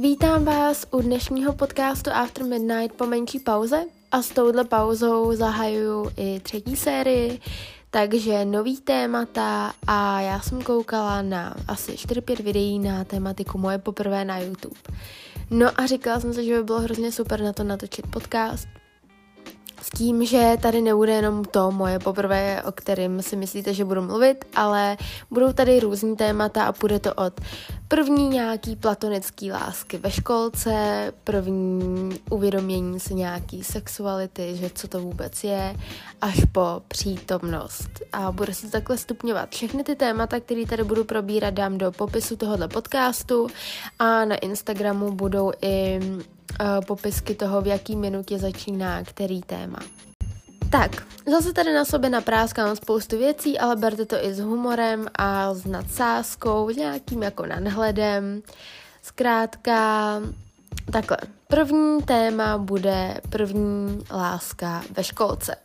Vítám vás u dnešního podcastu After Midnight po menší pauze a s touhle pauzou zahajuju i třetí sérii, takže nový témata a já jsem koukala na asi 4-5 videí na tématiku moje poprvé na YouTube. No a říkala jsem si, že by bylo hrozně super na to natočit podcast, s tím, že tady nebude jenom to moje poprvé, o kterém si myslíte, že budu mluvit, ale budou tady různý témata a půjde to od první nějaký platonický lásky ve školce, první uvědomění si nějaký sexuality, že co to vůbec je, až po přítomnost. A bude se takhle stupňovat. Všechny ty témata, které tady budu probírat, dám do popisu tohohle podcastu a na Instagramu budou i uh, popisky toho, v jaký minutě začíná který téma. Tak, zase tady na sobě napráskám spoustu věcí, ale berte to i s humorem a s nadsázkou, nějakým jako nadhledem. Zkrátka, takhle. První téma bude první láska ve školce.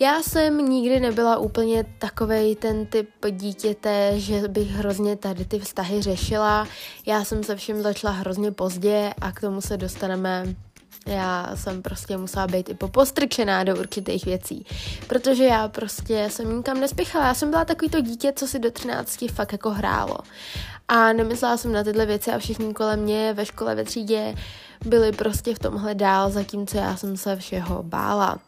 Já jsem nikdy nebyla úplně takovej ten typ dítěte, že bych hrozně tady ty vztahy řešila. Já jsem se všem začala hrozně pozdě a k tomu se dostaneme já jsem prostě musela být i popostrčená do určitých věcí, protože já prostě jsem nikam nespěchala. Já jsem byla takový to dítě, co si do 13 fakt jako hrálo. A nemyslela jsem na tyhle věci a všichni kolem mě ve škole, ve třídě byli prostě v tomhle dál, zatímco já jsem se všeho bála.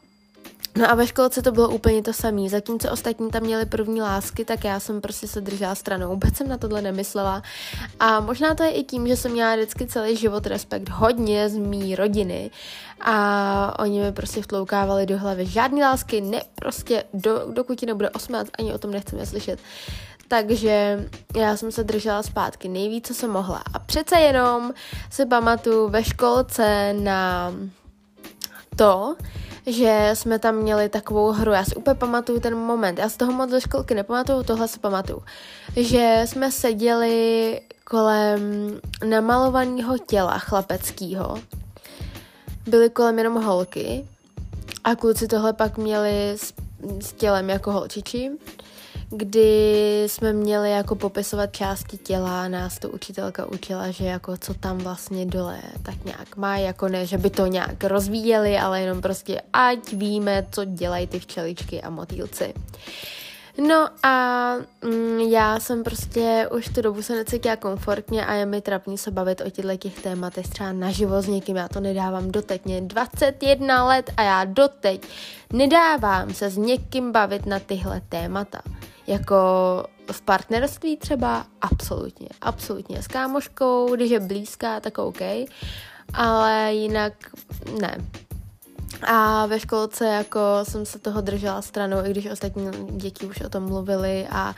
No a ve školce to bylo úplně to samé. Zatímco ostatní tam měli první lásky, tak já jsem prostě se držela stranou. Vůbec jsem na tohle nemyslela. A možná to je i tím, že jsem měla vždycky celý život respekt hodně z mý rodiny. A oni mi prostě vtloukávali do hlavy žádný lásky, ne, prostě do, dokud ti nebude 18, ani o tom nechceme slyšet. Takže já jsem se držela zpátky nejvíc, co jsem mohla. A přece jenom se pamatuju ve školce na to, že jsme tam měli takovou hru, já si úplně pamatuju ten moment, já z toho moc do školky nepamatuju, tohle si pamatuju, že jsme seděli kolem namalovaného těla chlapeckého, byly kolem jenom holky. A kluci tohle pak měli s, s tělem jako holčiči kdy jsme měli jako popisovat části těla, nás to učitelka učila, že jako co tam vlastně dole tak nějak má, jako ne, že by to nějak rozvíjeli, ale jenom prostě ať víme, co dělají ty včeličky a motýlci. No a mm, já jsem prostě už tu dobu se necítila komfortně a je mi trapný se bavit o těchto těch tématech třeba naživo s někým, já to nedávám doteď, mě 21 let a já doteď nedávám se s někým bavit na tyhle témata. Jako v partnerství třeba absolutně, absolutně. S kámoškou, když je blízká, tak OK, ale jinak ne. A ve školce jako jsem se toho držela stranou, i když ostatní děti už o tom mluvili a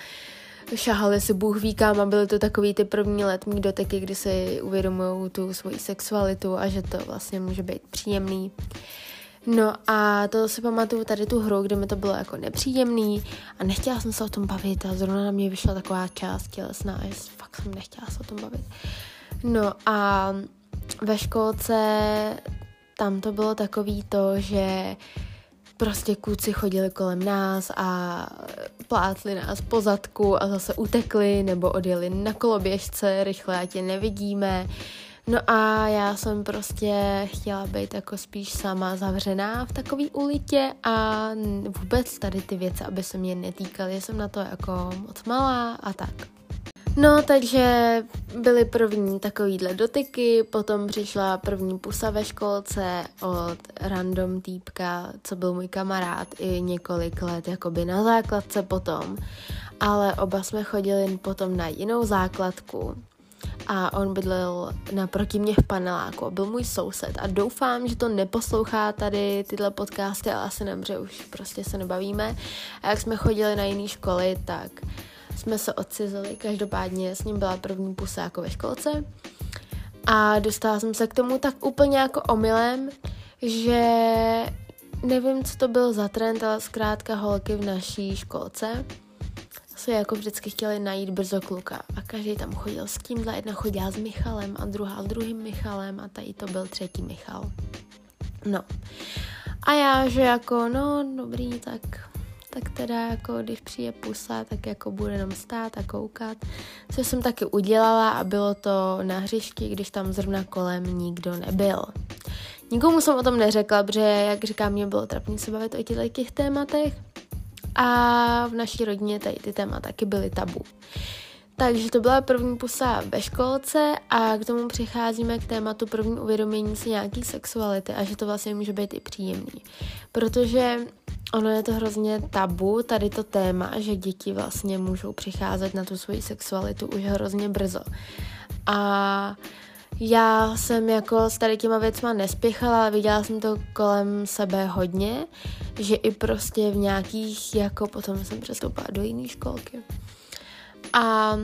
šahali si Bůh ví kam a byly to takový ty první letní doteky, kdy si uvědomují tu svoji sexualitu a že to vlastně může být příjemný. No a to si pamatuju tady tu hru, kde mi to bylo jako nepříjemný a nechtěla jsem se o tom bavit a zrovna na mě vyšla taková část tělesná a fakt jsem nechtěla se o tom bavit. No a ve školce tam to bylo takový to, že prostě kluci chodili kolem nás a plátli nás po zadku a zase utekli nebo odjeli na koloběžce, rychle, ať je nevidíme. No a já jsem prostě chtěla být jako spíš sama zavřená v takový ulitě a vůbec tady ty věci, aby se mě netýkaly. Jsem na to jako moc malá a tak. No, takže byly první takovýhle dotyky, potom přišla první pusa ve školce od random týpka, co byl můj kamarád i několik let jakoby na základce potom, ale oba jsme chodili potom na jinou základku a on bydlel naproti mě v paneláku a byl můj soused a doufám, že to neposlouchá tady tyhle podcasty, ale asi nemře, už prostě se nebavíme. A jak jsme chodili na jiné školy, tak jsme se odcizili, každopádně s ním byla první pusa jako ve školce a dostala jsem se k tomu tak úplně jako omylem, že nevím, co to byl za trend, ale zkrátka holky v naší školce se jako vždycky chtěli najít brzo kluka a každý tam chodil s tímhle, jedna chodila s Michalem a druhá s druhým Michalem a tady to byl třetí Michal. No. A já, že jako, no dobrý, tak tak teda jako když přijde pusa, tak jako bude jenom stát a koukat. Co jsem taky udělala a bylo to na hřišti, když tam zrovna kolem nikdo nebyl. Nikomu jsem o tom neřekla, protože, jak říkám, mě bylo trapný se bavit o těch tématech a v naší rodině tady ty téma taky byly tabu. Takže to byla první pusa ve školce a k tomu přicházíme k tématu první uvědomění si nějaký sexuality a že to vlastně může být i příjemný. Protože ono je to hrozně tabu, tady to téma, že děti vlastně můžou přicházet na tu svoji sexualitu už hrozně brzo. A já jsem jako s tady těma věcma nespěchala, viděla jsem to kolem sebe hodně, že i prostě v nějakých, jako potom jsem přestoupila do jiné školky. A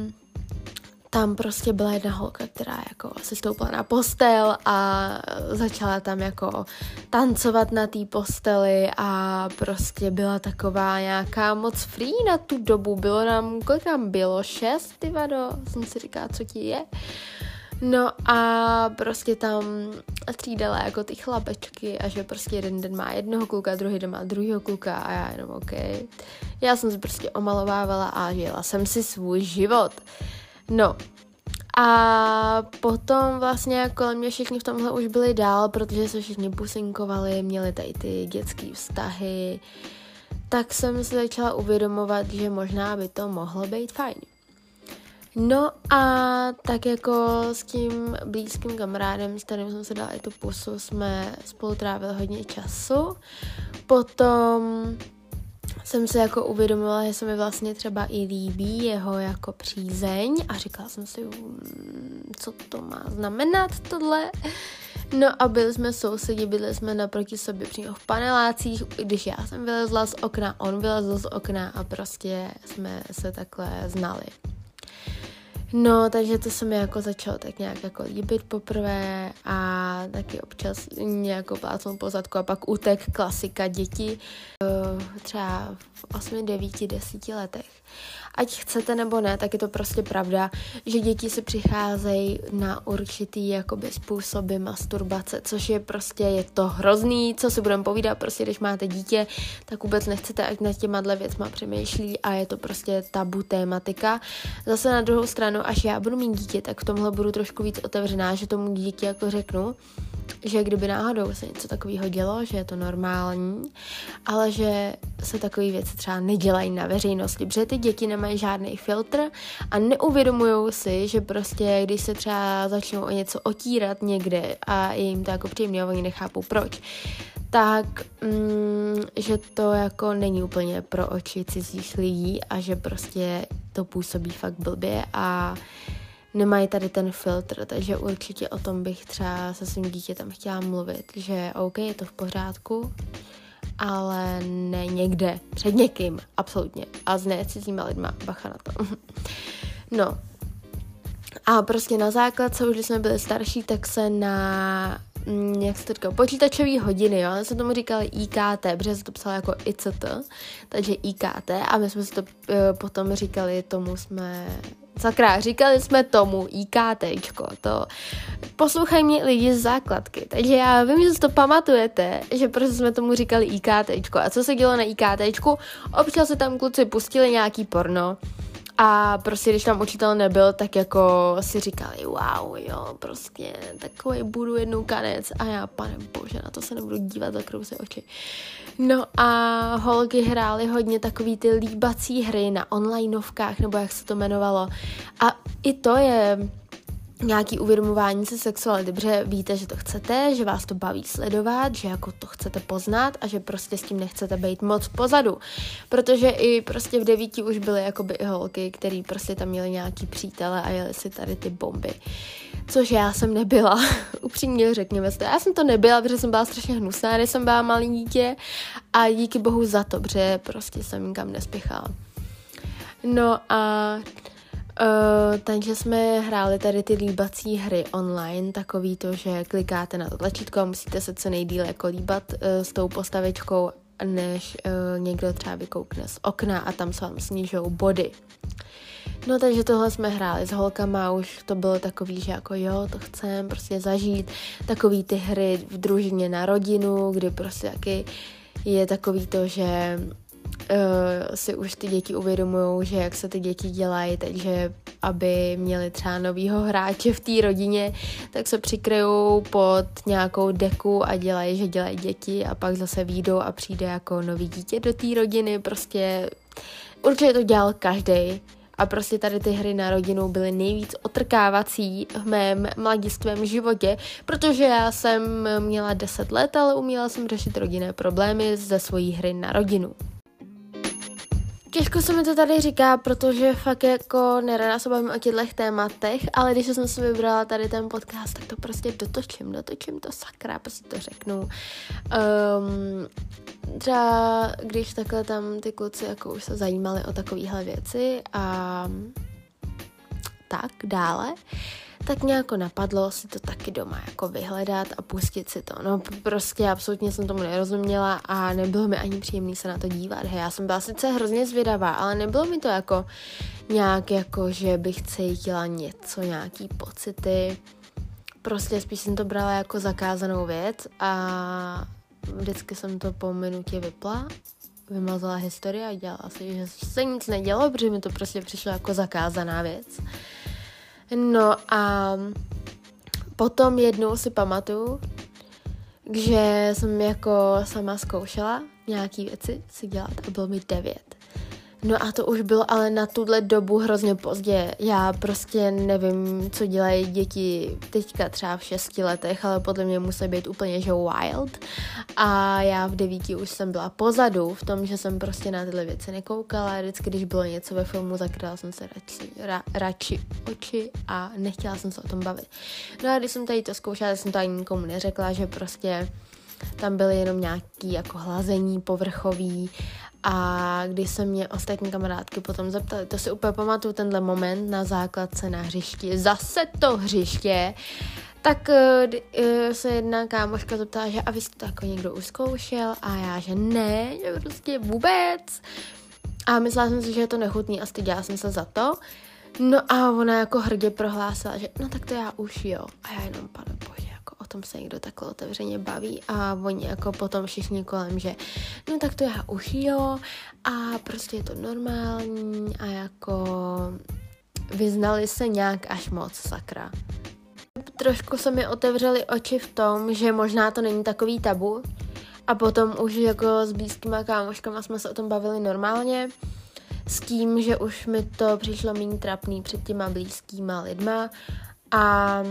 tam prostě byla jedna holka, která jako si stoupla na postel a začala tam jako tancovat na té posteli a prostě byla taková nějaká moc free na tu dobu. Bylo nám, kolik nám bylo? Šest, ty vado? Jsem si říká, co ti je? No a prostě tam třídala jako ty chlapečky a že prostě jeden den má jednoho kluka, druhý den má druhýho kluka a já jenom OK. Já jsem se prostě omalovávala a žila jsem si svůj život. No, a potom vlastně kolem mě všichni v tomhle už byli dál, protože se všichni pusinkovali, měli tady ty dětské vztahy, tak jsem si začala uvědomovat, že možná by to mohlo být fajn. No a tak jako s tím blízkým kamarádem, s kterým jsem se dala i tu pusu, jsme spolu trávili hodně času. Potom jsem se jako uvědomila, že se mi vlastně třeba i líbí jeho jako přízeň a říkala jsem si, mm, co to má znamenat tohle. No a byli jsme sousedi, byli jsme naproti sobě přímo v panelácích, když já jsem vylezla z okna, on vylezl z okna a prostě jsme se takhle znali. No, takže to se mi jako začalo tak nějak jako líbit poprvé a taky občas nějakou plácnou pozadku a pak útek klasika děti eh, třeba v 8, 9, 10 letech ať chcete nebo ne, tak je to prostě pravda, že děti si přicházejí na určitý jakoby způsoby masturbace, což je prostě, je to hrozný, co si budeme povídat, prostě když máte dítě, tak vůbec nechcete, ať nad těma dle věcma přemýšlí a je to prostě tabu tématika. Zase na druhou stranu, až já budu mít dítě, tak v tomhle budu trošku víc otevřená, že tomu dítě jako řeknu, že kdyby náhodou se něco takového dělo, že je to normální, ale že se takové věci třeba nedělají na veřejnosti, protože ty děti nemají žádný filtr a neuvědomují si, že prostě, když se třeba začnou o něco otírat někde a je jim to jako příjemné oni nechápou proč, tak, mm, že to jako není úplně pro oči cizích lidí a že prostě to působí fakt blbě a nemají tady ten filtr, takže určitě o tom bych třeba se svým dítětem chtěla mluvit, že OK, je to v pořádku, ale ne někde, před někým, absolutně. A s necizíma lidma, bacha na to. no. A prostě na základce, už když jsme byli starší, tak se na jak se to říkalo, počítačové hodiny, jo, ale se tomu říkali IKT, protože se to psalo jako ICT, takže IKT a my jsme si to uh, potom říkali, tomu jsme Sakra, říkali jsme tomu IKTčko, to poslouchaj mě lidi z základky, takže já vím, že si to pamatujete, že prostě jsme tomu říkali IKTčko a co se dělo na IKTčku, občas se tam kluci pustili nějaký porno, a prostě, když tam učitel nebyl, tak jako si říkali, wow, jo, prostě takový budu jednou kanec. A já, pane bože, na to se nebudu dívat, zakrou si oči. No a holky hrály hodně takový ty líbací hry na onlineovkách, nebo jak se to jmenovalo. A i to je nějaký uvědomování se sexuality, protože víte, že to chcete, že vás to baví sledovat, že jako to chcete poznat a že prostě s tím nechcete být moc pozadu. Protože i prostě v devíti už byly jakoby i holky, který prostě tam měli nějaký přítele a jeli si tady ty bomby. Což já jsem nebyla, upřímně řekněme to. Já jsem to nebyla, protože jsem byla strašně hnusná, když jsem byla malý dítě a díky bohu za to, protože prostě jsem nikam nespěchala. No a Uh, takže jsme hráli tady ty líbací hry online, takový to, že klikáte na to tlačítko a musíte se co nejdíle jako líbat uh, s tou postavičkou, než uh, někdo třeba vykoukne z okna a tam se vám snižou body. No takže tohle jsme hráli s holkama, už to bylo takový, že jako jo, to chcem prostě zažít, takový ty hry v družině na rodinu, kdy prostě taky je takový to, že uh, si už ty děti uvědomují, že jak se ty děti dělají, takže aby měli třeba novýho hráče v té rodině, tak se přikryjou pod nějakou deku a dělají, že dělají děti a pak zase výjdou a přijde jako nový dítě do té rodiny, prostě určitě to dělal každý. A prostě tady ty hry na rodinu byly nejvíc otrkávací v mém mladistvém životě, protože já jsem měla 10 let, ale uměla jsem řešit rodinné problémy ze svojí hry na rodinu. Těžko se mi to tady říká, protože fakt jako nerada se bavím o těchto tématech, ale když jsem si vybrala tady ten podcast, tak to prostě dotočím, dotočím to sakra, prostě to řeknu. Um, třeba když takhle tam ty kluci jako už se zajímali o takovéhle věci a tak dále, tak mě jako napadlo si to taky doma jako vyhledat a pustit si to. No prostě absolutně jsem tomu nerozuměla a nebylo mi ani příjemný se na to dívat. Hej, já jsem byla sice hrozně zvědavá, ale nebylo mi to jako nějak jako, že bych cítila něco, nějaký pocity. Prostě spíš jsem to brala jako zakázanou věc a vždycky jsem to po minutě vypla vymazala historii a dělala si, že se nic nedělo, protože mi to prostě přišlo jako zakázaná věc. No a potom jednou si pamatuju, že jsem jako sama zkoušela nějaký věci si dělat a bylo mi devět. No a to už bylo ale na tuhle dobu hrozně pozdě. Já prostě nevím, co dělají děti teďka třeba v šesti letech, ale podle mě musí být úplně že wild. A já v devíti už jsem byla pozadu v tom, že jsem prostě na tyhle věci nekoukala. Vždycky, když bylo něco ve filmu, zakryla jsem se radši, ra, radši oči a nechtěla jsem se o tom bavit. No a když jsem tady to zkoušela, tak jsem to ani nikomu neřekla, že prostě tam byly jenom nějaký jako hlazení povrchový a když se mě ostatní kamarádky potom zeptali, to si úplně pamatuju tenhle moment na základce na hřišti, zase to hřiště, tak uh, se jedna kámoška zeptala, že a vy jste to jako někdo už zkoušel a já, že ne, že prostě vůbec. A myslela jsem si, že je to nechutný a styděla jsem se za to. No a ona jako hrdě prohlásila, že no tak to já už jo. A já jenom, pane bože, o tom se někdo takhle otevřeně baví a oni jako potom všichni kolem, že no tak to já už jo a prostě je to normální a jako vyznali se nějak až moc, sakra. Trošku se mi otevřely oči v tom, že možná to není takový tabu a potom už jako s blízkýma kámoškama jsme se o tom bavili normálně s tím, že už mi to přišlo méně trapný před těma blízkýma lidma a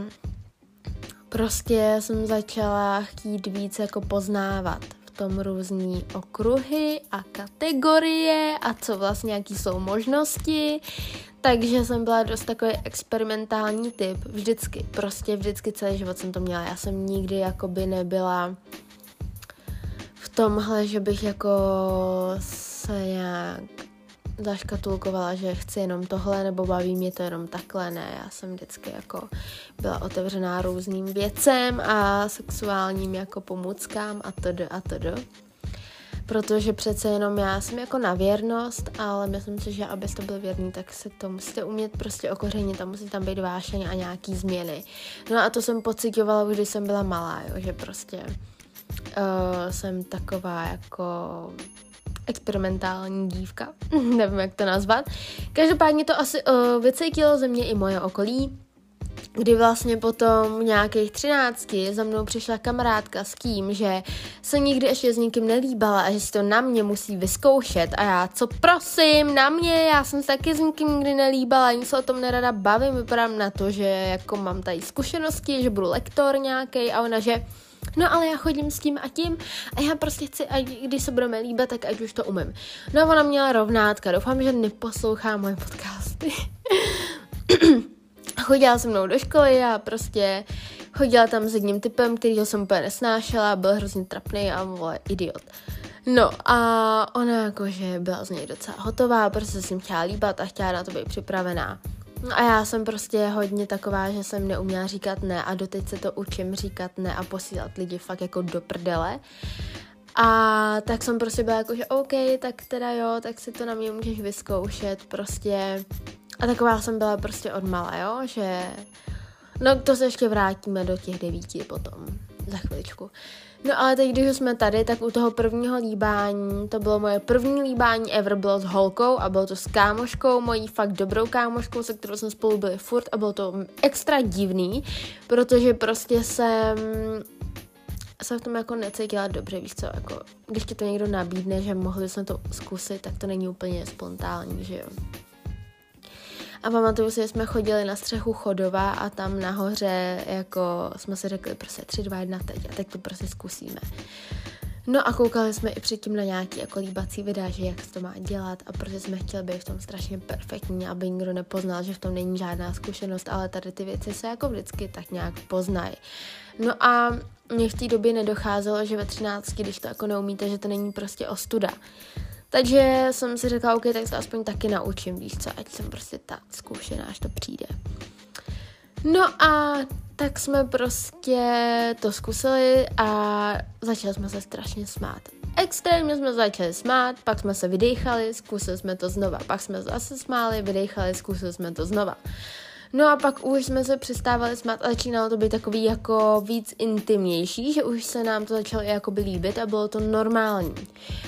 prostě jsem začala chtít víc jako poznávat v tom různý okruhy a kategorie a co vlastně, jaký jsou možnosti. Takže jsem byla dost takový experimentální typ. Vždycky, prostě vždycky celý život jsem to měla. Já jsem nikdy jakoby nebyla v tomhle, že bych jako se nějak zaškatulkovala, že chci jenom tohle, nebo baví mě to jenom takhle, ne, já jsem vždycky jako byla otevřená různým věcem a sexuálním jako pomůckám a to a to Protože přece jenom já jsem jako na věrnost, ale myslím si, že abyste byl věrný, tak se to musíte umět prostě okořenit a musí tam být vášeň a nějaký změny. No a to jsem pocitovala, když jsem byla malá, jo, že prostě uh, jsem taková jako experimentální dívka, nevím, jak to nazvat. Každopádně to asi uh, vycítilo ze mě i moje okolí, kdy vlastně potom nějakých třinácti za mnou přišla kamarádka s tím, že se nikdy ještě s nikým nelíbala a že si to na mě musí vyzkoušet. A já, co prosím, na mě, já jsem se taky s nikým nikdy nelíbala, ani se o tom nerada bavím, vypadám na to, že jako mám tady zkušenosti, že budu lektor nějaký a ona, že No ale já chodím s tím a tím a já prostě chci, ať když se budeme líbat, tak ať už to umím. No a ona měla rovnátka, doufám, že neposlouchá moje podcasty. chodila se mnou do školy a prostě chodila tam s jedním typem, který jsem úplně nesnášela, byl hrozně trapný a vole, idiot. No a ona jakože byla z něj docela hotová, prostě jsem chtěla líbat a chtěla na to být připravená. A já jsem prostě hodně taková, že jsem neuměla říkat ne a doteď se to učím říkat ne a posílat lidi fakt jako do prdele. A tak jsem prostě byla jako, že OK, tak teda jo, tak si to na mě můžeš vyzkoušet, prostě. A taková jsem byla prostě od mala, jo, že... No to se ještě vrátíme do těch devíti potom. za chviličku. No ale teď, když jsme tady, tak u toho prvního líbání, to bylo moje první líbání ever, bylo s holkou a bylo to s kámoškou, mojí fakt dobrou kámoškou, se kterou jsme spolu byli furt a bylo to extra divný, protože prostě jsem se v tom jako necítila dobře, víš co, jako když ti to někdo nabídne, že mohli jsme to zkusit, tak to není úplně spontánní, že jo. A pamatuju si, že jsme chodili na střechu Chodova a tam nahoře jako jsme si řekli prostě 3, 2, 1 teď a teď to prostě zkusíme. No a koukali jsme i předtím na nějaký jako líbací videa, že jak se to má dělat a protože jsme chtěli být v tom strašně perfektní, aby nikdo nepoznal, že v tom není žádná zkušenost, ale tady ty věci se jako vždycky tak nějak poznají. No a mě v té době nedocházelo, že ve 13, když to jako neumíte, že to není prostě ostuda. Takže jsem si řekla, OK, tak se aspoň taky naučím, víš co, ať jsem prostě ta zkušená, až to přijde. No a tak jsme prostě to zkusili a začali jsme se strašně smát. Extrémně jsme začali smát, pak jsme se vydechali, zkusili jsme to znova, pak jsme zase smáli, vydechali, zkusili jsme to znova. No a pak už jsme se přestávali smát a začínalo to být takový jako víc intimnější, že už se nám to začalo jakoby líbit a bylo to normální.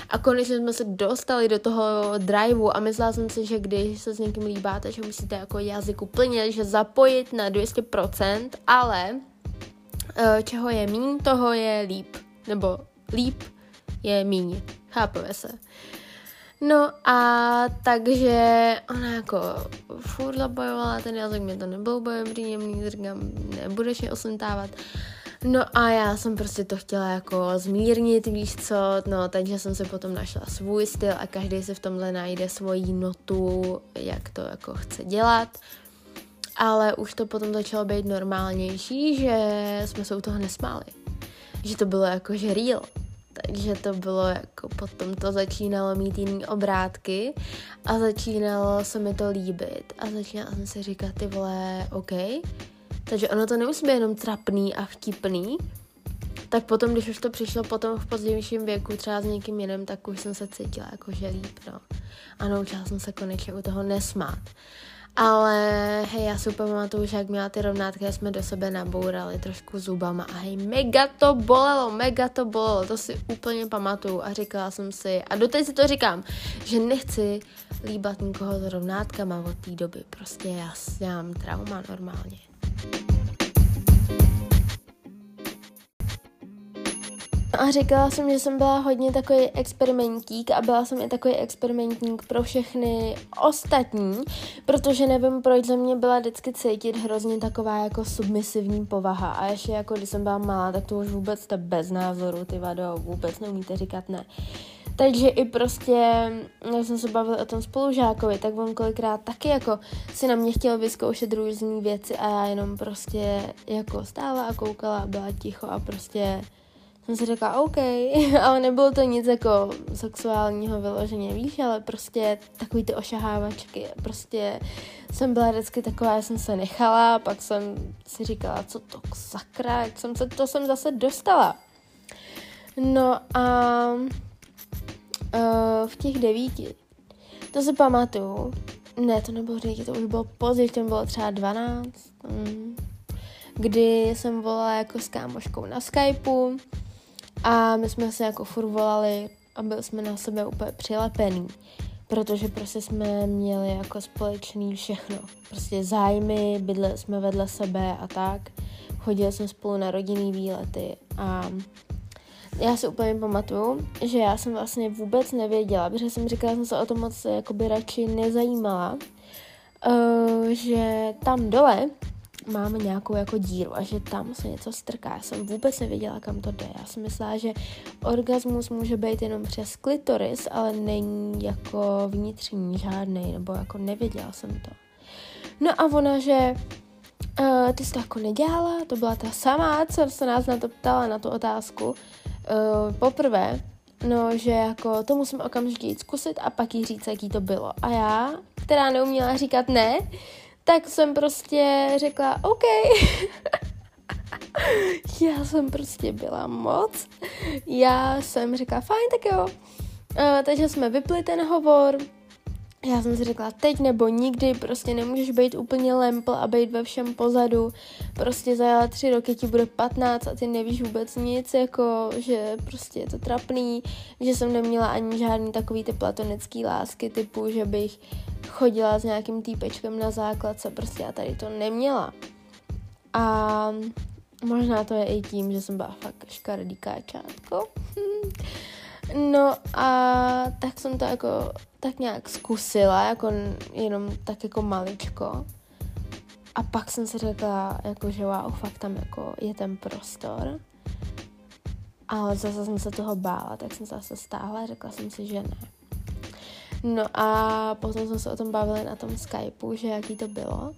A konečně jsme se dostali do toho driveu a myslela jsem si, že když se s někým líbáte, že musíte jako jazyk úplně, že zapojit na 200%, ale eh, čeho je míň, toho je líp. Nebo líp je míň. Chápeme se. No a takže ona jako furt zabojovala ten jazyk, mě to nebylo bojem příjemný, říkám, nebudeš mě osentávat. No a já jsem prostě to chtěla jako zmírnit, víš co, no takže jsem se potom našla svůj styl a každý si v tomhle najde svoji notu, jak to jako chce dělat. Ale už to potom začalo být normálnější, že jsme se u toho nesmáli. Že to bylo jako že real. Takže to bylo jako potom to začínalo mít jiný obrátky a začínalo se mi to líbit a začínala jsem si říkat ty vole, OK, takže ono to nemusí být jenom trapný a vtipný, tak potom, když už to přišlo potom v pozdějším věku, třeba s někým jiným, tak už jsem se cítila jako že líp, no. A naučila jsem se konečně u toho nesmát. Ale hej, já si úplně pamatuju, že jak měla ty rovnátka, jsme do sebe nabourali trošku zubama. A hej, mega to bolelo, mega to bolelo, to si úplně pamatuju. A říkala jsem si, a doteď si to říkám, že nechci líbat nikoho s rovnátkama od té doby, prostě já, já mám trauma normálně. A říkala jsem, že jsem byla hodně takový experimentík a byla jsem i takový experimentník pro všechny ostatní, protože nevím, proč ze mě byla vždycky cítit hrozně taková jako submisivní povaha. A ještě jako když jsem byla malá, tak to už vůbec jste bez názoru, ty vado, vůbec neumíte říkat ne. Takže i prostě, jak jsem se bavila o tom spolužákovi, tak on kolikrát taky jako si na mě chtěl vyzkoušet různé věci a já jenom prostě jako stála a koukala a byla ticho a prostě jsem si řekla, OK, ale nebylo to nic jako sexuálního vyloženě, víš, ale prostě takový ty ošahávačky, prostě jsem byla vždycky taková, já jsem se nechala, pak jsem si říkala, co to sakra, jak jsem se, to jsem zase dostala. No a uh, v těch devíti, to si pamatuju, ne, to nebylo devíti, to už bylo později, to bylo třeba 12, mm, kdy jsem volala jako s kámoškou na Skypeu, a my jsme se jako furt volali a byli jsme na sebe úplně přilepený, protože prostě jsme měli jako společný všechno. Prostě zájmy, bydleli jsme vedle sebe a tak. Chodili jsme spolu na rodinný výlety a já si úplně pamatuju, že já jsem vlastně vůbec nevěděla, protože jsem říkala, že jsem se o to moc jakoby radši nezajímala, uh, že tam dole máme nějakou jako díru a že tam se něco strká. Já jsem vůbec nevěděla, kam to jde. Já jsem myslela, že orgasmus může být jenom přes klitoris, ale není jako vnitřní žádný, nebo jako nevěděla jsem to. No a ona, že uh, ty jsi to jako nedělala, to byla ta samá, co se nás na to ptala, na tu otázku. Uh, poprvé, no, že jako to musím okamžitě jít zkusit a pak jí říct, jaký to bylo. A já, která neuměla říkat ne, tak jsem prostě řekla OK. já jsem prostě byla moc. Já jsem řekla fajn, tak jo. Uh, takže jsme vypli ten hovor, já jsem si řekla, teď nebo nikdy, prostě nemůžeš být úplně lempl a být ve všem pozadu. Prostě za tři roky ti bude 15 a ty nevíš vůbec nic, jako, že prostě je to trapný, že jsem neměla ani žádný takový ty platonický lásky typu, že bych chodila s nějakým týpečkem na základce, prostě já tady to neměla. A možná to je i tím, že jsem byla fakt škaredý káčátko. No a tak jsem to jako tak nějak zkusila, jako jenom tak jako maličko. A pak jsem si řekla, jako, že wow, fakt tam jako je ten prostor. Ale zase jsem se toho bála, tak jsem se zase stáhla a řekla jsem si, že ne. No a potom jsme se o tom bavili na tom Skypeu, že jaký to bylo.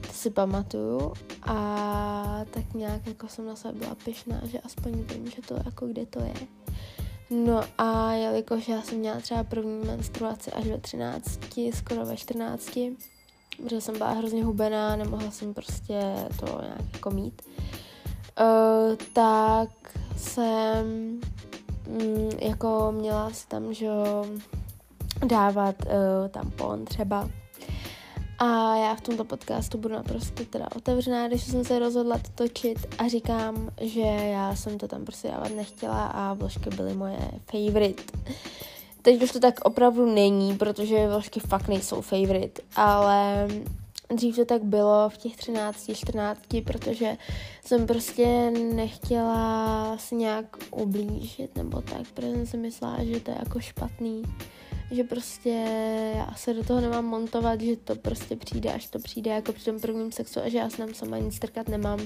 To si pamatuju. A tak nějak jako jsem na sebe byla pyšná, že aspoň vím, že to jako kde to je. No a jelikož já jsem měla třeba první menstruaci až ve 13, skoro ve 14, protože jsem byla hrozně hubená, nemohla jsem prostě to nějak jako mít, uh, tak jsem mm, jako měla si tam, že dávat uh, tampon třeba a já v tomto podcastu budu naprosto teda otevřená, když jsem se rozhodla to točit a říkám, že já jsem to tam prostě dávat nechtěla a vložky byly moje favorite. Teď už to tak opravdu není, protože vložky fakt nejsou favorite, ale dřív to tak bylo v těch 13, 14, protože jsem prostě nechtěla si nějak ublížit nebo tak, protože jsem si myslela, že to je jako špatný že prostě já se do toho nemám montovat, že to prostě přijde, až to přijde jako při tom prvním sexu a že já se tam sama nic strkat nemám.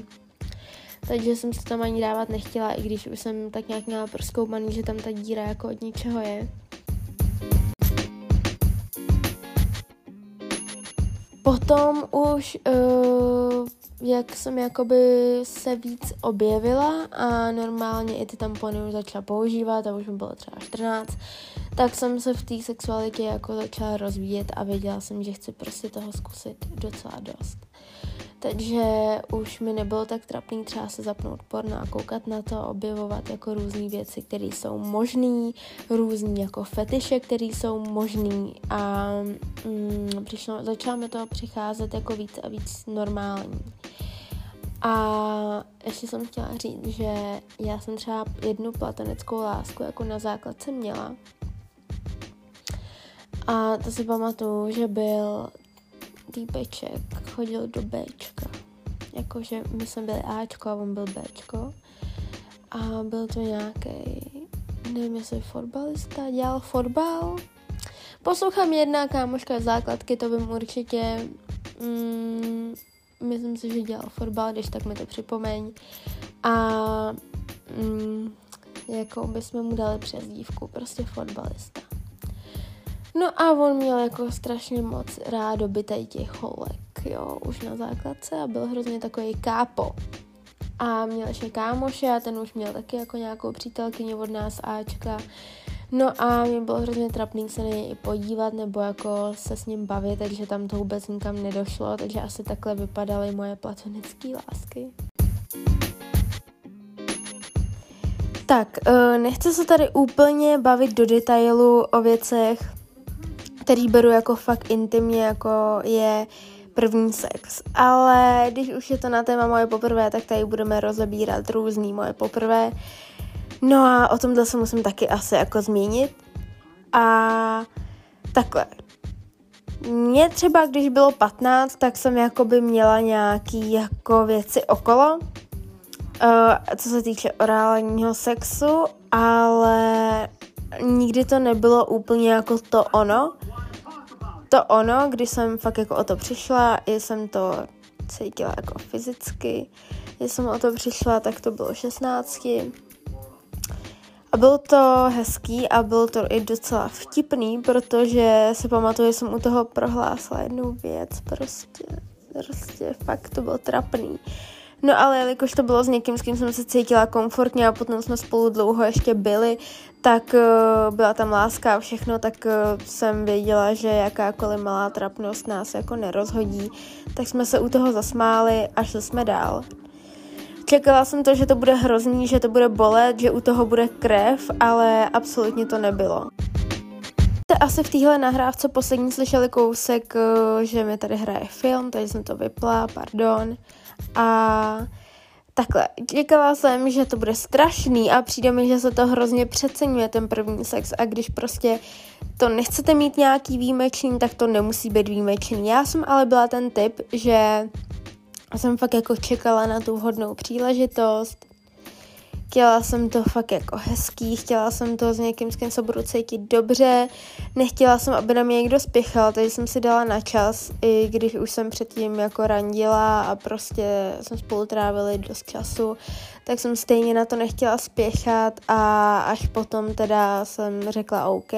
Takže jsem se tam ani dávat nechtěla, i když už jsem tak nějak měla proskoumaný, že tam ta díra jako od ničeho je. Potom už, uh, jak jsem jakoby se víc objevila a normálně i ty tampony už začala používat a už mi bylo třeba 14, tak jsem se v té sexualitě jako začala rozvíjet a věděla jsem, že chci prostě toho zkusit docela dost. Takže už mi nebylo tak trapný třeba se zapnout porno a koukat na to, objevovat jako různé věci, které jsou možné, různý jako fetiše, které jsou možné a mm, přišlo, začalo mi to přicházet jako víc a víc normální. A ještě jsem chtěla říct, že já jsem třeba jednu platonickou lásku jako na základce měla, a to si pamatuju, že byl týpeček, chodil do Bčka. Jakože my jsme byli Ačko a on byl Bčko. A byl to nějaký, nevím jestli fotbalista, dělal fotbal. Poslouchám jedna kámoška základky, to bym určitě, mm, myslím si, že dělal fotbal, když tak mi to připomeň. A mm, jako bychom mu dali přezdívku, prostě fotbalista. No a on měl jako strašně moc rád dobytej těch holek, jo, už na základce a byl hrozně takový kápo. A měl ještě kámoše a ten už měl taky jako nějakou přítelkyni od nás Ačka. No a mě bylo hrozně trapný se na něj i podívat nebo jako se s ním bavit, takže tam to vůbec nikam nedošlo, takže asi takhle vypadaly moje platonické lásky. Tak, eh, nechci se tady úplně bavit do detailu o věcech, který beru jako fakt intimně, jako je první sex. Ale když už je to na téma moje poprvé, tak tady budeme rozebírat různý moje poprvé. No a o tomhle se musím taky asi jako zmínit. A takhle. Mně třeba, když bylo 15, tak jsem jakoby měla nějaký jako věci okolo, uh, co se týče orálního sexu, ale nikdy to nebylo úplně jako to ono to ono, když jsem fakt jako o to přišla, jsem to cítila jako fyzicky, když jsem o to přišla, tak to bylo 16. A bylo to hezký a bylo to i docela vtipný, protože si pamatuju, že jsem u toho prohlásila jednu věc, prostě, prostě fakt to bylo trapný. No ale jelikož to bylo s někým, s kým jsem se cítila komfortně a potom jsme spolu dlouho ještě byli, tak uh, byla tam láska a všechno, tak uh, jsem věděla, že jakákoliv malá trapnost nás jako nerozhodí. Tak jsme se u toho zasmáli a šli jsme dál. Čekala jsem to, že to bude hrozný, že to bude bolet, že u toho bude krev, ale absolutně to nebylo. jste asi v téhle nahrávce poslední slyšeli kousek, eh, že mi tady hraje film, takže jsem to vypla, pardon. A takhle, čekala jsem, že to bude strašný a přijde mi, že se to hrozně přeceňuje ten první sex a když prostě to nechcete mít nějaký výjimečný, tak to nemusí být výjimečný. Já jsem ale byla ten typ, že jsem fakt jako čekala na tu vhodnou příležitost, chtěla jsem to fakt jako hezký, chtěla jsem to s někým, s kým se budu cítit dobře, nechtěla jsem, aby na mě někdo spěchal, takže jsem si dala na čas, i když už jsem předtím jako randila a prostě jsme spolu trávili dost času, tak jsem stejně na to nechtěla spěchat a až potom teda jsem řekla OK.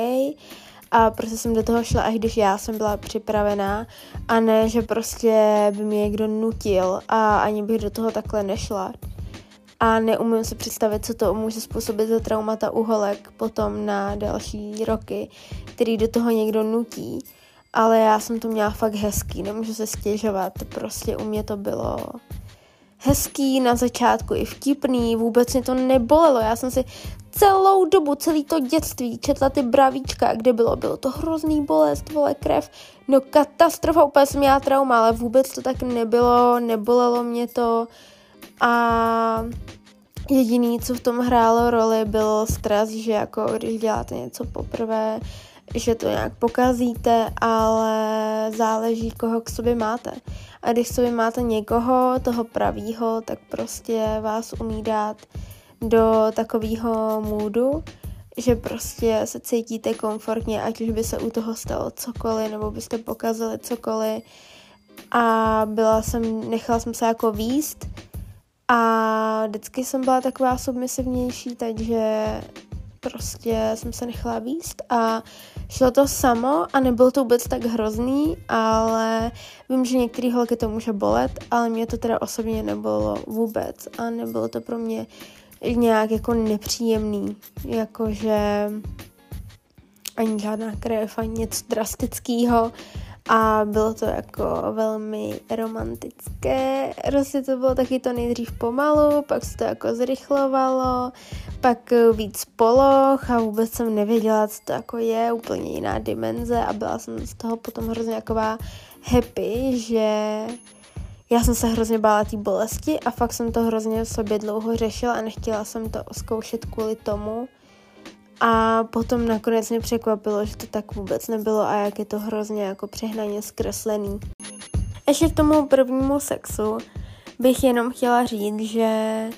A prostě jsem do toho šla, až když já jsem byla připravená a ne, že prostě by mě někdo nutil a ani bych do toho takhle nešla a neumím si představit, co to může způsobit za traumata u holek potom na další roky, který do toho někdo nutí. Ale já jsem to měla fakt hezký, nemůžu se stěžovat, prostě u mě to bylo hezký, na začátku i vtipný, vůbec mě to nebolelo, já jsem si celou dobu, celý to dětství četla ty bravíčka, kde bylo, bylo to hrozný bolest, vole krev, no katastrofa, úplně jsem měla trauma, ale vůbec to tak nebylo, nebolelo mě to, a jediný, co v tom hrálo roli, byl stres, že jako když děláte něco poprvé, že to nějak pokazíte, ale záleží, koho k sobě máte. A když sobě máte někoho, toho pravýho, tak prostě vás umí dát do takového můdu, že prostě se cítíte komfortně, ať už by se u toho stalo cokoliv, nebo byste pokazili cokoliv. A byla jsem, nechala jsem se jako výst, a vždycky jsem byla taková submisivnější, takže prostě jsem se nechala výst a šlo to samo a nebylo to vůbec tak hrozný, ale vím, že některý holky to může bolet, ale mě to teda osobně nebylo vůbec a nebylo to pro mě nějak jako nepříjemný, jakože ani žádná krev, ani něco drastického a bylo to jako velmi romantické. Prostě to bylo taky to nejdřív pomalu, pak se to jako zrychlovalo, pak víc poloh a vůbec jsem nevěděla, co to jako je, úplně jiná dimenze a byla jsem z toho potom hrozně taková happy, že já jsem se hrozně bála té bolesti a fakt jsem to hrozně v sobě dlouho řešila a nechtěla jsem to zkoušet kvůli tomu, a potom nakonec mě překvapilo, že to tak vůbec nebylo a jak je to hrozně jako přehnaně zkreslený. Ještě k tomu prvnímu sexu bych jenom chtěla říct, že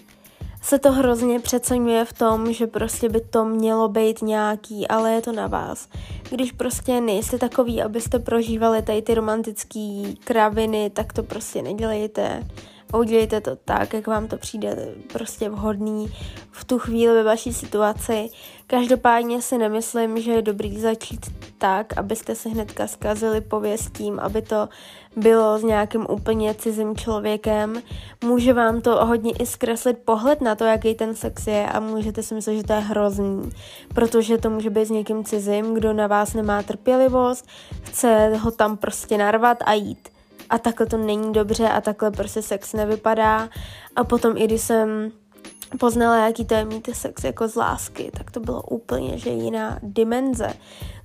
se to hrozně přeceňuje v tom, že prostě by to mělo být nějaký, ale je to na vás. Když prostě nejste takový, abyste prožívali tady ty romantické kraviny, tak to prostě nedělejte a udělejte to tak, jak vám to přijde prostě vhodný v tu chvíli ve vaší situaci. Každopádně si nemyslím, že je dobrý začít tak, abyste se hnedka zkazili pověstím, aby to bylo s nějakým úplně cizím člověkem. Může vám to hodně i zkreslit pohled na to, jaký ten sex je a můžete si myslet, že to je hrozný, protože to může být s někým cizím, kdo na vás nemá trpělivost, chce ho tam prostě narvat a jít a takhle to není dobře a takhle prostě sex nevypadá. A potom i když jsem poznala, jaký to je mít sex jako z lásky, tak to bylo úplně, že jiná dimenze.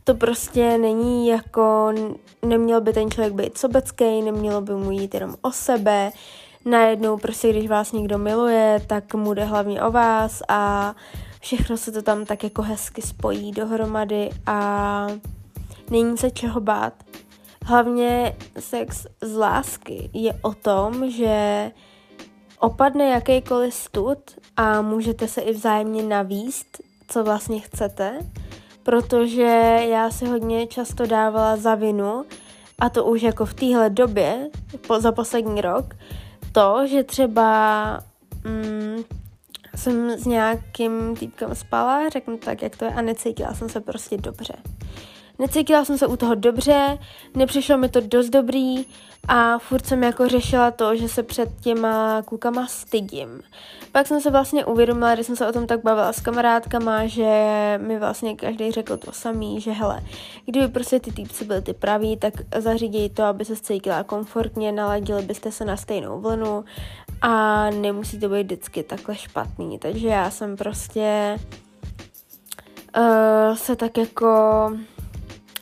To prostě není jako, neměl by ten člověk být sobecký, nemělo by mu jít jenom o sebe, najednou prostě, když vás někdo miluje, tak mu jde hlavně o vás a všechno se to tam tak jako hezky spojí dohromady a není se čeho bát. Hlavně sex z lásky je o tom, že opadne jakýkoliv stud a můžete se i vzájemně navíst, co vlastně chcete, protože já si hodně často dávala za vinu, a to už jako v téhle době, po, za poslední rok, to, že třeba mm, jsem s nějakým týpkem spala, řeknu tak, jak to je, a necítila jsem se prostě dobře. Necítila jsem se u toho dobře, nepřišlo mi to dost dobrý a furt jsem jako řešila to, že se před těma klukama stydím. Pak jsem se vlastně uvědomila, když jsem se o tom tak bavila s kamarádkama, že mi vlastně každý řekl to samý, že hele, kdyby prostě ty týpci byly ty praví, tak zaříděj to, aby se cítila komfortně, naladili byste se na stejnou vlnu a nemusí to být vždycky takhle špatný. Takže já jsem prostě uh, se tak jako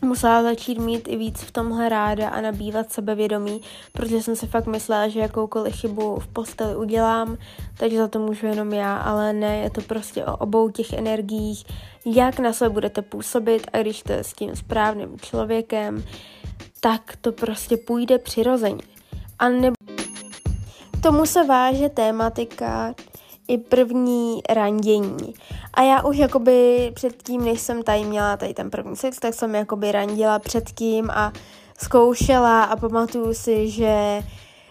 musela začít mít i víc v tomhle ráda a nabývat sebevědomí, protože jsem si fakt myslela, že jakoukoliv chybu v posteli udělám, takže za to můžu jenom já, ale ne, je to prostě o obou těch energiích, jak na sebe budete působit a když je s tím správným člověkem, tak to prostě půjde přirozeně. A nebo tomu se váže tématika i první randění. A já už jakoby předtím, než jsem tady měla tady ten první sex, tak jsem jakoby randila předtím a zkoušela a pamatuju si, že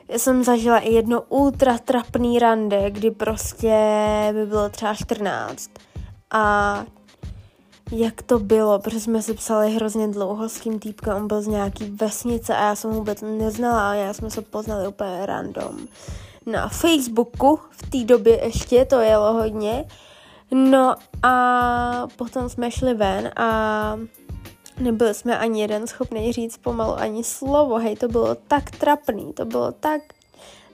jsem zažila i jedno ultra trapný rande, kdy prostě by bylo třeba 14. A jak to bylo, protože jsme si psali hrozně dlouho s tím týpkem, on byl z nějaký vesnice a já jsem ho vůbec neznala a já jsme se poznali úplně random na Facebooku, v té době ještě to jelo hodně, no a potom jsme šli ven a nebyli jsme ani jeden schopný říct pomalu ani slovo, hej, to bylo tak trapný, to bylo tak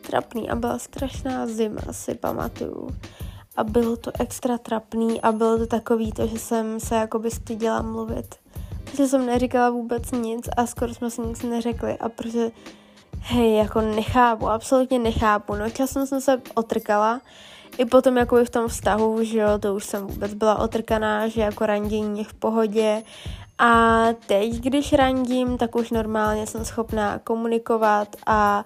trapný a byla strašná zima, si pamatuju. A bylo to extra trapný a bylo to takový to, že jsem se jakoby styděla mluvit. Takže jsem neříkala vůbec nic a skoro jsme si nic neřekli a protože hej, jako nechápu, absolutně nechápu, no časem jsem se otrkala, i potom jako v tom vztahu, že jo, to už jsem vůbec byla otrkaná, že jako randění je v pohodě. A teď, když randím, tak už normálně jsem schopná komunikovat a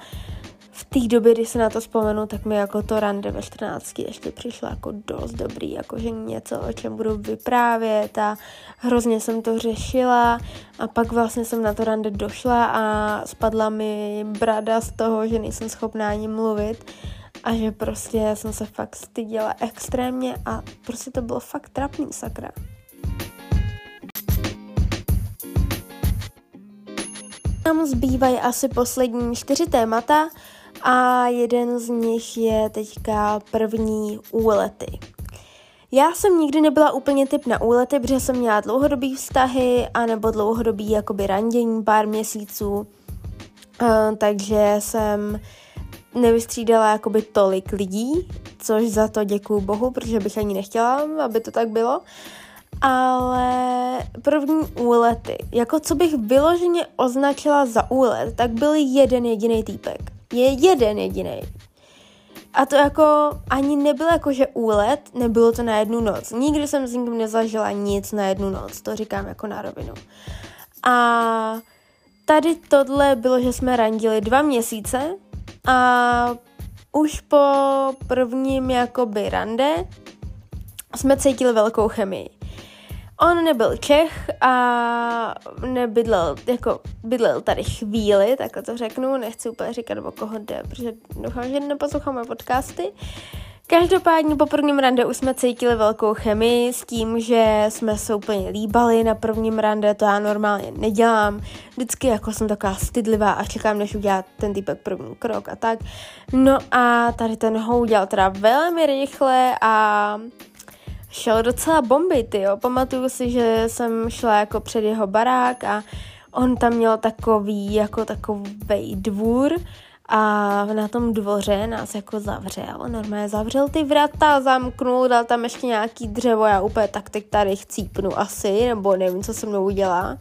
v té době, kdy se na to vzpomenu, tak mi jako to rande ve 14 ještě přišlo jako dost dobrý, jakože něco, o čem budu vyprávět a hrozně jsem to řešila a pak vlastně jsem na to rande došla a spadla mi brada z toho, že nejsem schopná ani mluvit a že prostě jsem se fakt styděla extrémně a prostě to bylo fakt trapný, sakra. Nám zbývají asi poslední čtyři témata a jeden z nich je teďka první úlety. Já jsem nikdy nebyla úplně typ na úlety, protože jsem měla dlouhodobý vztahy anebo dlouhodobý jakoby randění pár měsíců, uh, takže jsem nevystřídala jakoby tolik lidí, což za to děkuju bohu, protože bych ani nechtěla, aby to tak bylo. Ale první úlety, jako co bych vyloženě označila za úlet, tak byl jeden jediný týpek je jeden jediný. A to jako ani nebyl jako, že úlet, nebylo to na jednu noc. Nikdy jsem s nikým nezažila nic na jednu noc, to říkám jako na rovinu. A tady tohle bylo, že jsme randili dva měsíce a už po prvním jakoby rande jsme cítili velkou chemii. On nebyl Čech a nebydlel, jako bydlel tady chvíli, tak to řeknu, nechci úplně říkat, o koho jde, protože doufám, že neposloucháme podcasty. Každopádně po prvním rande už jsme cítili velkou chemii s tím, že jsme se úplně líbali na prvním rande, to já normálně nedělám. Vždycky jako jsem taková stydlivá a čekám, než udělá ten týpek první krok a tak. No a tady ten ho udělal teda velmi rychle a šel docela bomby, ty jo. Pamatuju si, že jsem šla jako před jeho barák a on tam měl takový, jako takový dvůr a na tom dvoře nás jako zavřel, normálně zavřel ty vrata, zamknul, dal tam ještě nějaký dřevo, já úplně tak teď tady chcípnu asi, nebo nevím, co se mnou udělá.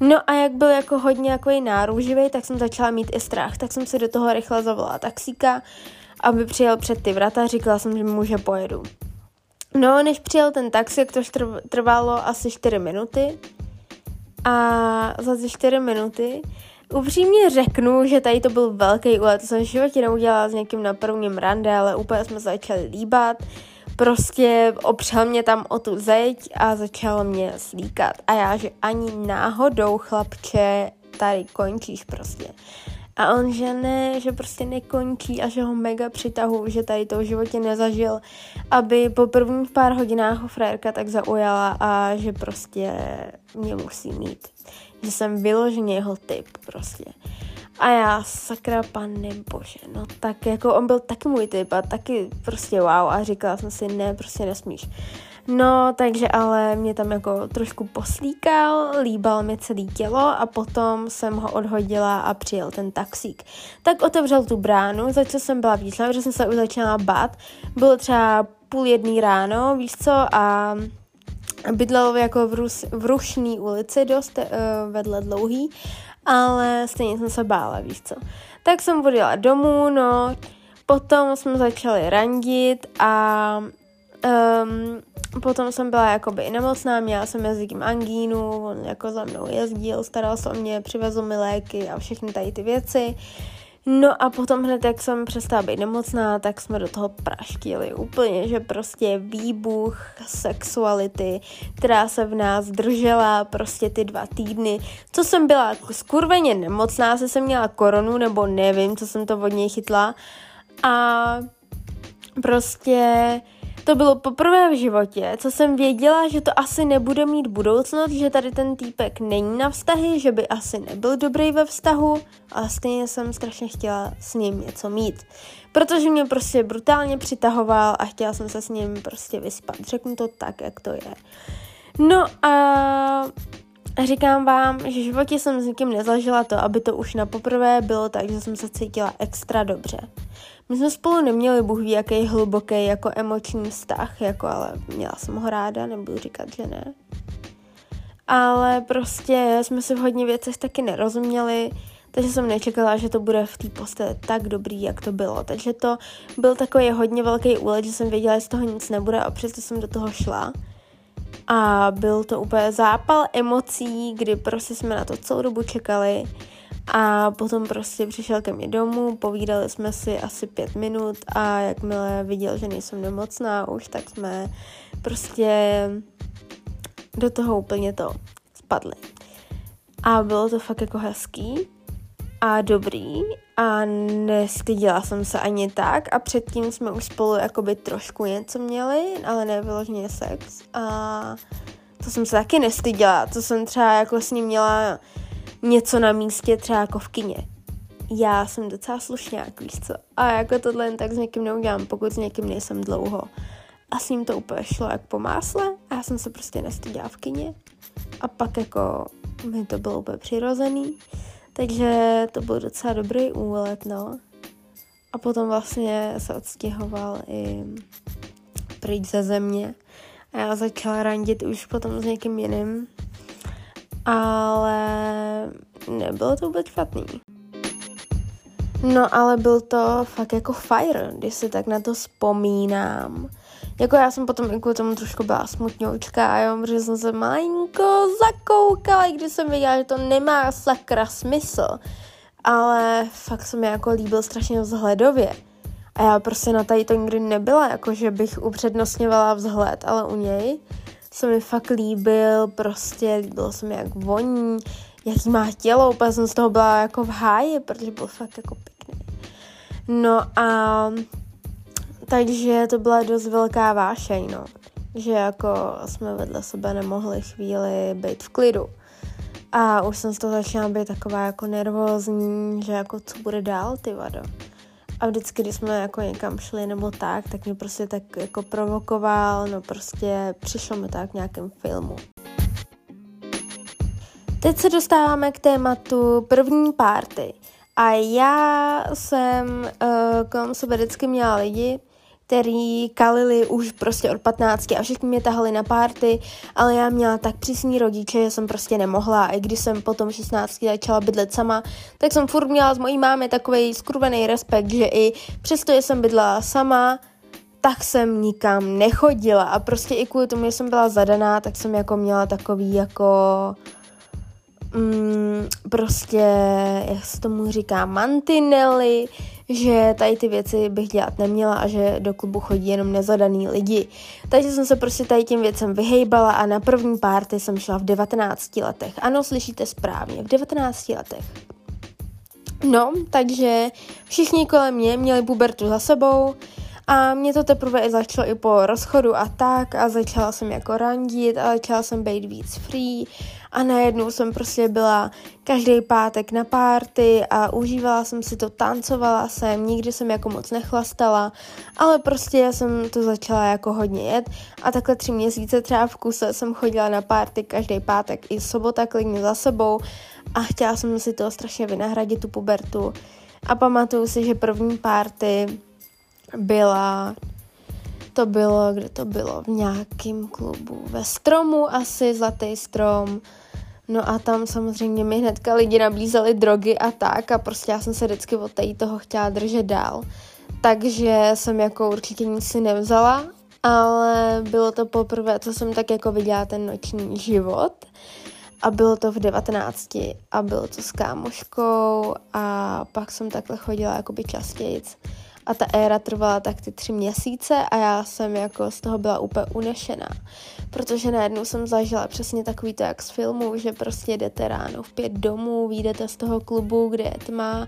No a jak byl jako hodně jako náruživý, tak jsem začala mít i strach, tak jsem si do toho rychle zavolala taxíka, aby přijel před ty vrata, říkala jsem, že mu, že pojedu. No, než přijel ten taxi, to trvalo asi 4 minuty. A za ty 4 minuty upřímně řeknu, že tady to byl velký úlet. To jsem v životě neudělala s někým na prvním rande, ale úplně jsme začali líbat. Prostě opřel mě tam o tu zeď a začal mě slíkat. A já, že ani náhodou, chlapče, tady končíš prostě. A on, že ne, že prostě nekončí a že ho mega přitahu, že tady to v životě nezažil, aby po prvních pár hodinách ho frérka tak zaujala a že prostě mě musí mít. Že jsem vyloženě jeho typ prostě. A já, sakra pane bože, no tak jako on byl taky můj typ a taky prostě wow a říkala jsem si, ne, prostě nesmíš. No, takže ale mě tam jako trošku poslíkal, líbal mi celé tělo a potom jsem ho odhodila a přijel ten taxík. Tak otevřel tu bránu, za co jsem byla výšla, protože jsem se už začala bát. Bylo třeba půl jedný ráno, víš co, a bydlel jako v, Rus, v Rušný ulici dost uh, vedle dlouhý, ale stejně jsem se bála, víš co. Tak jsem odjela domů, no, potom jsme začali randit a um, potom jsem byla jakoby nemocná, měla jsem jazykem angínu, on jako za mnou jezdil, staral se o mě, přivezl mi léky a všechny tady ty věci. No a potom hned, jak jsem přestala být nemocná, tak jsme do toho praštili úplně, že prostě výbuch sexuality, která se v nás držela prostě ty dva týdny. Co jsem byla skurveně nemocná, se jsem měla koronu, nebo nevím, co jsem to od něj chytla. A prostě to bylo poprvé v životě, co jsem věděla, že to asi nebude mít budoucnost, že tady ten týpek není na vztahy, že by asi nebyl dobrý ve vztahu, ale stejně jsem strašně chtěla s ním něco mít. Protože mě prostě brutálně přitahoval a chtěla jsem se s ním prostě vyspat. Řeknu to tak, jak to je. No a říkám vám, že v životě jsem s nikým nezažila to, aby to už na poprvé bylo tak, že jsem se cítila extra dobře. My jsme spolu neměli bůh ví, jaký hluboký jako emoční vztah, jako ale měla jsem ho ráda, nebudu říkat, že ne. Ale prostě jsme si v hodně věcech taky nerozuměli, takže jsem nečekala, že to bude v té posteli tak dobrý, jak to bylo. Takže to byl takový hodně velký úlet, že jsem věděla, že z toho nic nebude a přesto jsem do toho šla. A byl to úplně zápal emocí, kdy prostě jsme na to celou dobu čekali a potom prostě přišel ke mně domů, povídali jsme si asi pět minut a jakmile viděl, že nejsem nemocná už, tak jsme prostě do toho úplně to spadli. A bylo to fakt jako hezký a dobrý a nestyděla jsem se ani tak a předtím jsme už spolu jakoby trošku něco měli, ale ne vyloženě sex a to jsem se taky nestyděla, to jsem třeba jako s ním měla něco na místě, třeba jako v kině. Já jsem docela slušňák, víš co? A jako tohle jen tak s někým neudělám, pokud s někým nejsem dlouho. A s ním to úplně šlo jak po másle a já jsem se prostě nestyděla v kině. A pak jako mi to bylo úplně přirozený. Takže to byl docela dobrý úlet, no. A potom vlastně se odstěhoval i pryč ze země. A já začala randit už potom s někým jiným ale nebylo to vůbec špatný. No ale byl to fakt jako fire, když si tak na to vzpomínám. Jako já jsem potom i kvůli tomu trošku byla smutňoučka, jo, protože jsem se malinko zakoukala, i když jsem věděla, že to nemá sakra smysl. Ale fakt se mi jako líbil strašně vzhledově. A já prostě na tady to nikdy nebyla, jako že bych upřednostňovala vzhled, ale u něj se mi fakt líbil, prostě líbilo se mi, jak voní, jaký má tělo, úplně jsem z toho byla jako v háji, protože byl fakt jako pěkný. No a takže to byla dost velká vášeň, no. Že jako jsme vedle sebe nemohli chvíli být v klidu. A už jsem z toho začala být taková jako nervózní, že jako co bude dál, ty vado. A vždycky, když jsme jako někam šli nebo tak, tak mě prostě tak jako provokoval, no prostě přišlo mi tak v nějakém filmu. Teď se dostáváme k tématu první párty. A já jsem uh, kolem sebe vždycky měla lidi, který kalili už prostě od 15 a všichni mě tahali na párty, ale já měla tak přísní rodiče, že jsem prostě nemohla. A i když jsem potom 16 začala bydlet sama, tak jsem furt měla z mojí mámy takový skurvený respekt, že i přesto, že jsem bydlela sama, tak jsem nikam nechodila a prostě i kvůli tomu, že jsem byla zadaná, tak jsem jako měla takový jako mm, prostě, jak se tomu říká, mantinely, že tady ty věci bych dělat neměla a že do klubu chodí jenom nezadaný lidi. Takže jsem se prostě tady tím věcem vyhejbala a na první párty jsem šla v 19 letech. Ano, slyšíte správně, v 19 letech. No, takže všichni kolem mě měli pubertu za sebou, a mě to teprve i začalo i po rozchodu a tak a začala jsem jako randit a začala jsem být víc free a najednou jsem prostě byla každý pátek na párty a užívala jsem si to, tancovala jsem, nikdy jsem jako moc nechlastala, ale prostě jsem to začala jako hodně jet. A takhle tři měsíce třeba v kuse jsem chodila na párty každý pátek i sobota klidně za sebou a chtěla jsem si to strašně vynahradit, tu pubertu. A pamatuju si, že první párty byla to bylo, kde to bylo, v nějakém klubu, ve stromu asi, Zlatý strom, No a tam samozřejmě mi hnedka lidi nabízeli drogy a tak a prostě já jsem se vždycky od tady toho chtěla držet dál. Takže jsem jako určitě nic si nevzala, ale bylo to poprvé, co jsem tak jako viděla ten noční život a bylo to v 19 a bylo to s kámoškou a pak jsem takhle chodila jakoby častěji a ta éra trvala tak ty tři měsíce a já jsem jako z toho byla úplně unešená, protože najednou jsem zažila přesně takový to jak z filmu, že prostě jdete ráno v pět domů, vyjdete z toho klubu, kde je tma,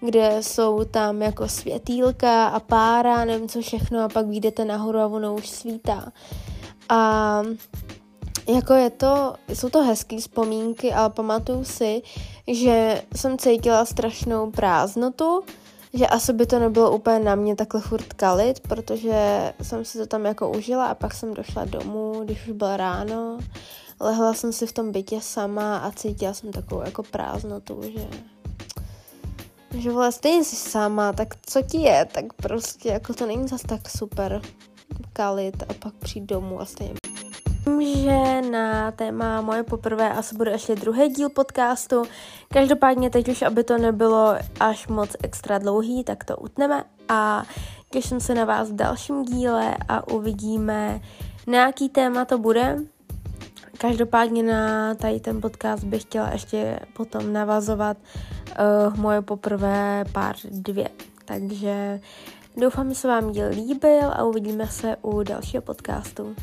kde jsou tam jako světýlka a pára, nevím co všechno a pak vyjdete nahoru a ono už svítá. A jako je to, jsou to hezké vzpomínky, ale pamatuju si, že jsem cítila strašnou prázdnotu, že asi by to nebylo úplně na mě takhle furt kalit, protože jsem si to tam jako užila a pak jsem došla domů, když už bylo ráno. Lehla jsem si v tom bytě sama a cítila jsem takovou jako prázdnotu, že že vole, stejně jsi sama, tak co ti je, tak prostě jako to není zase tak super kalit a pak přijít domů a stejně že na téma moje poprvé asi bude ještě druhý díl podcastu. Každopádně teď už, aby to nebylo až moc extra dlouhý, tak to utneme a těším se na vás v dalším díle a uvidíme, na jaký téma to bude. Každopádně na tady ten podcast bych chtěla ještě potom navazovat uh, moje poprvé pár dvě. Takže doufám, že se vám díl líbil a uvidíme se u dalšího podcastu.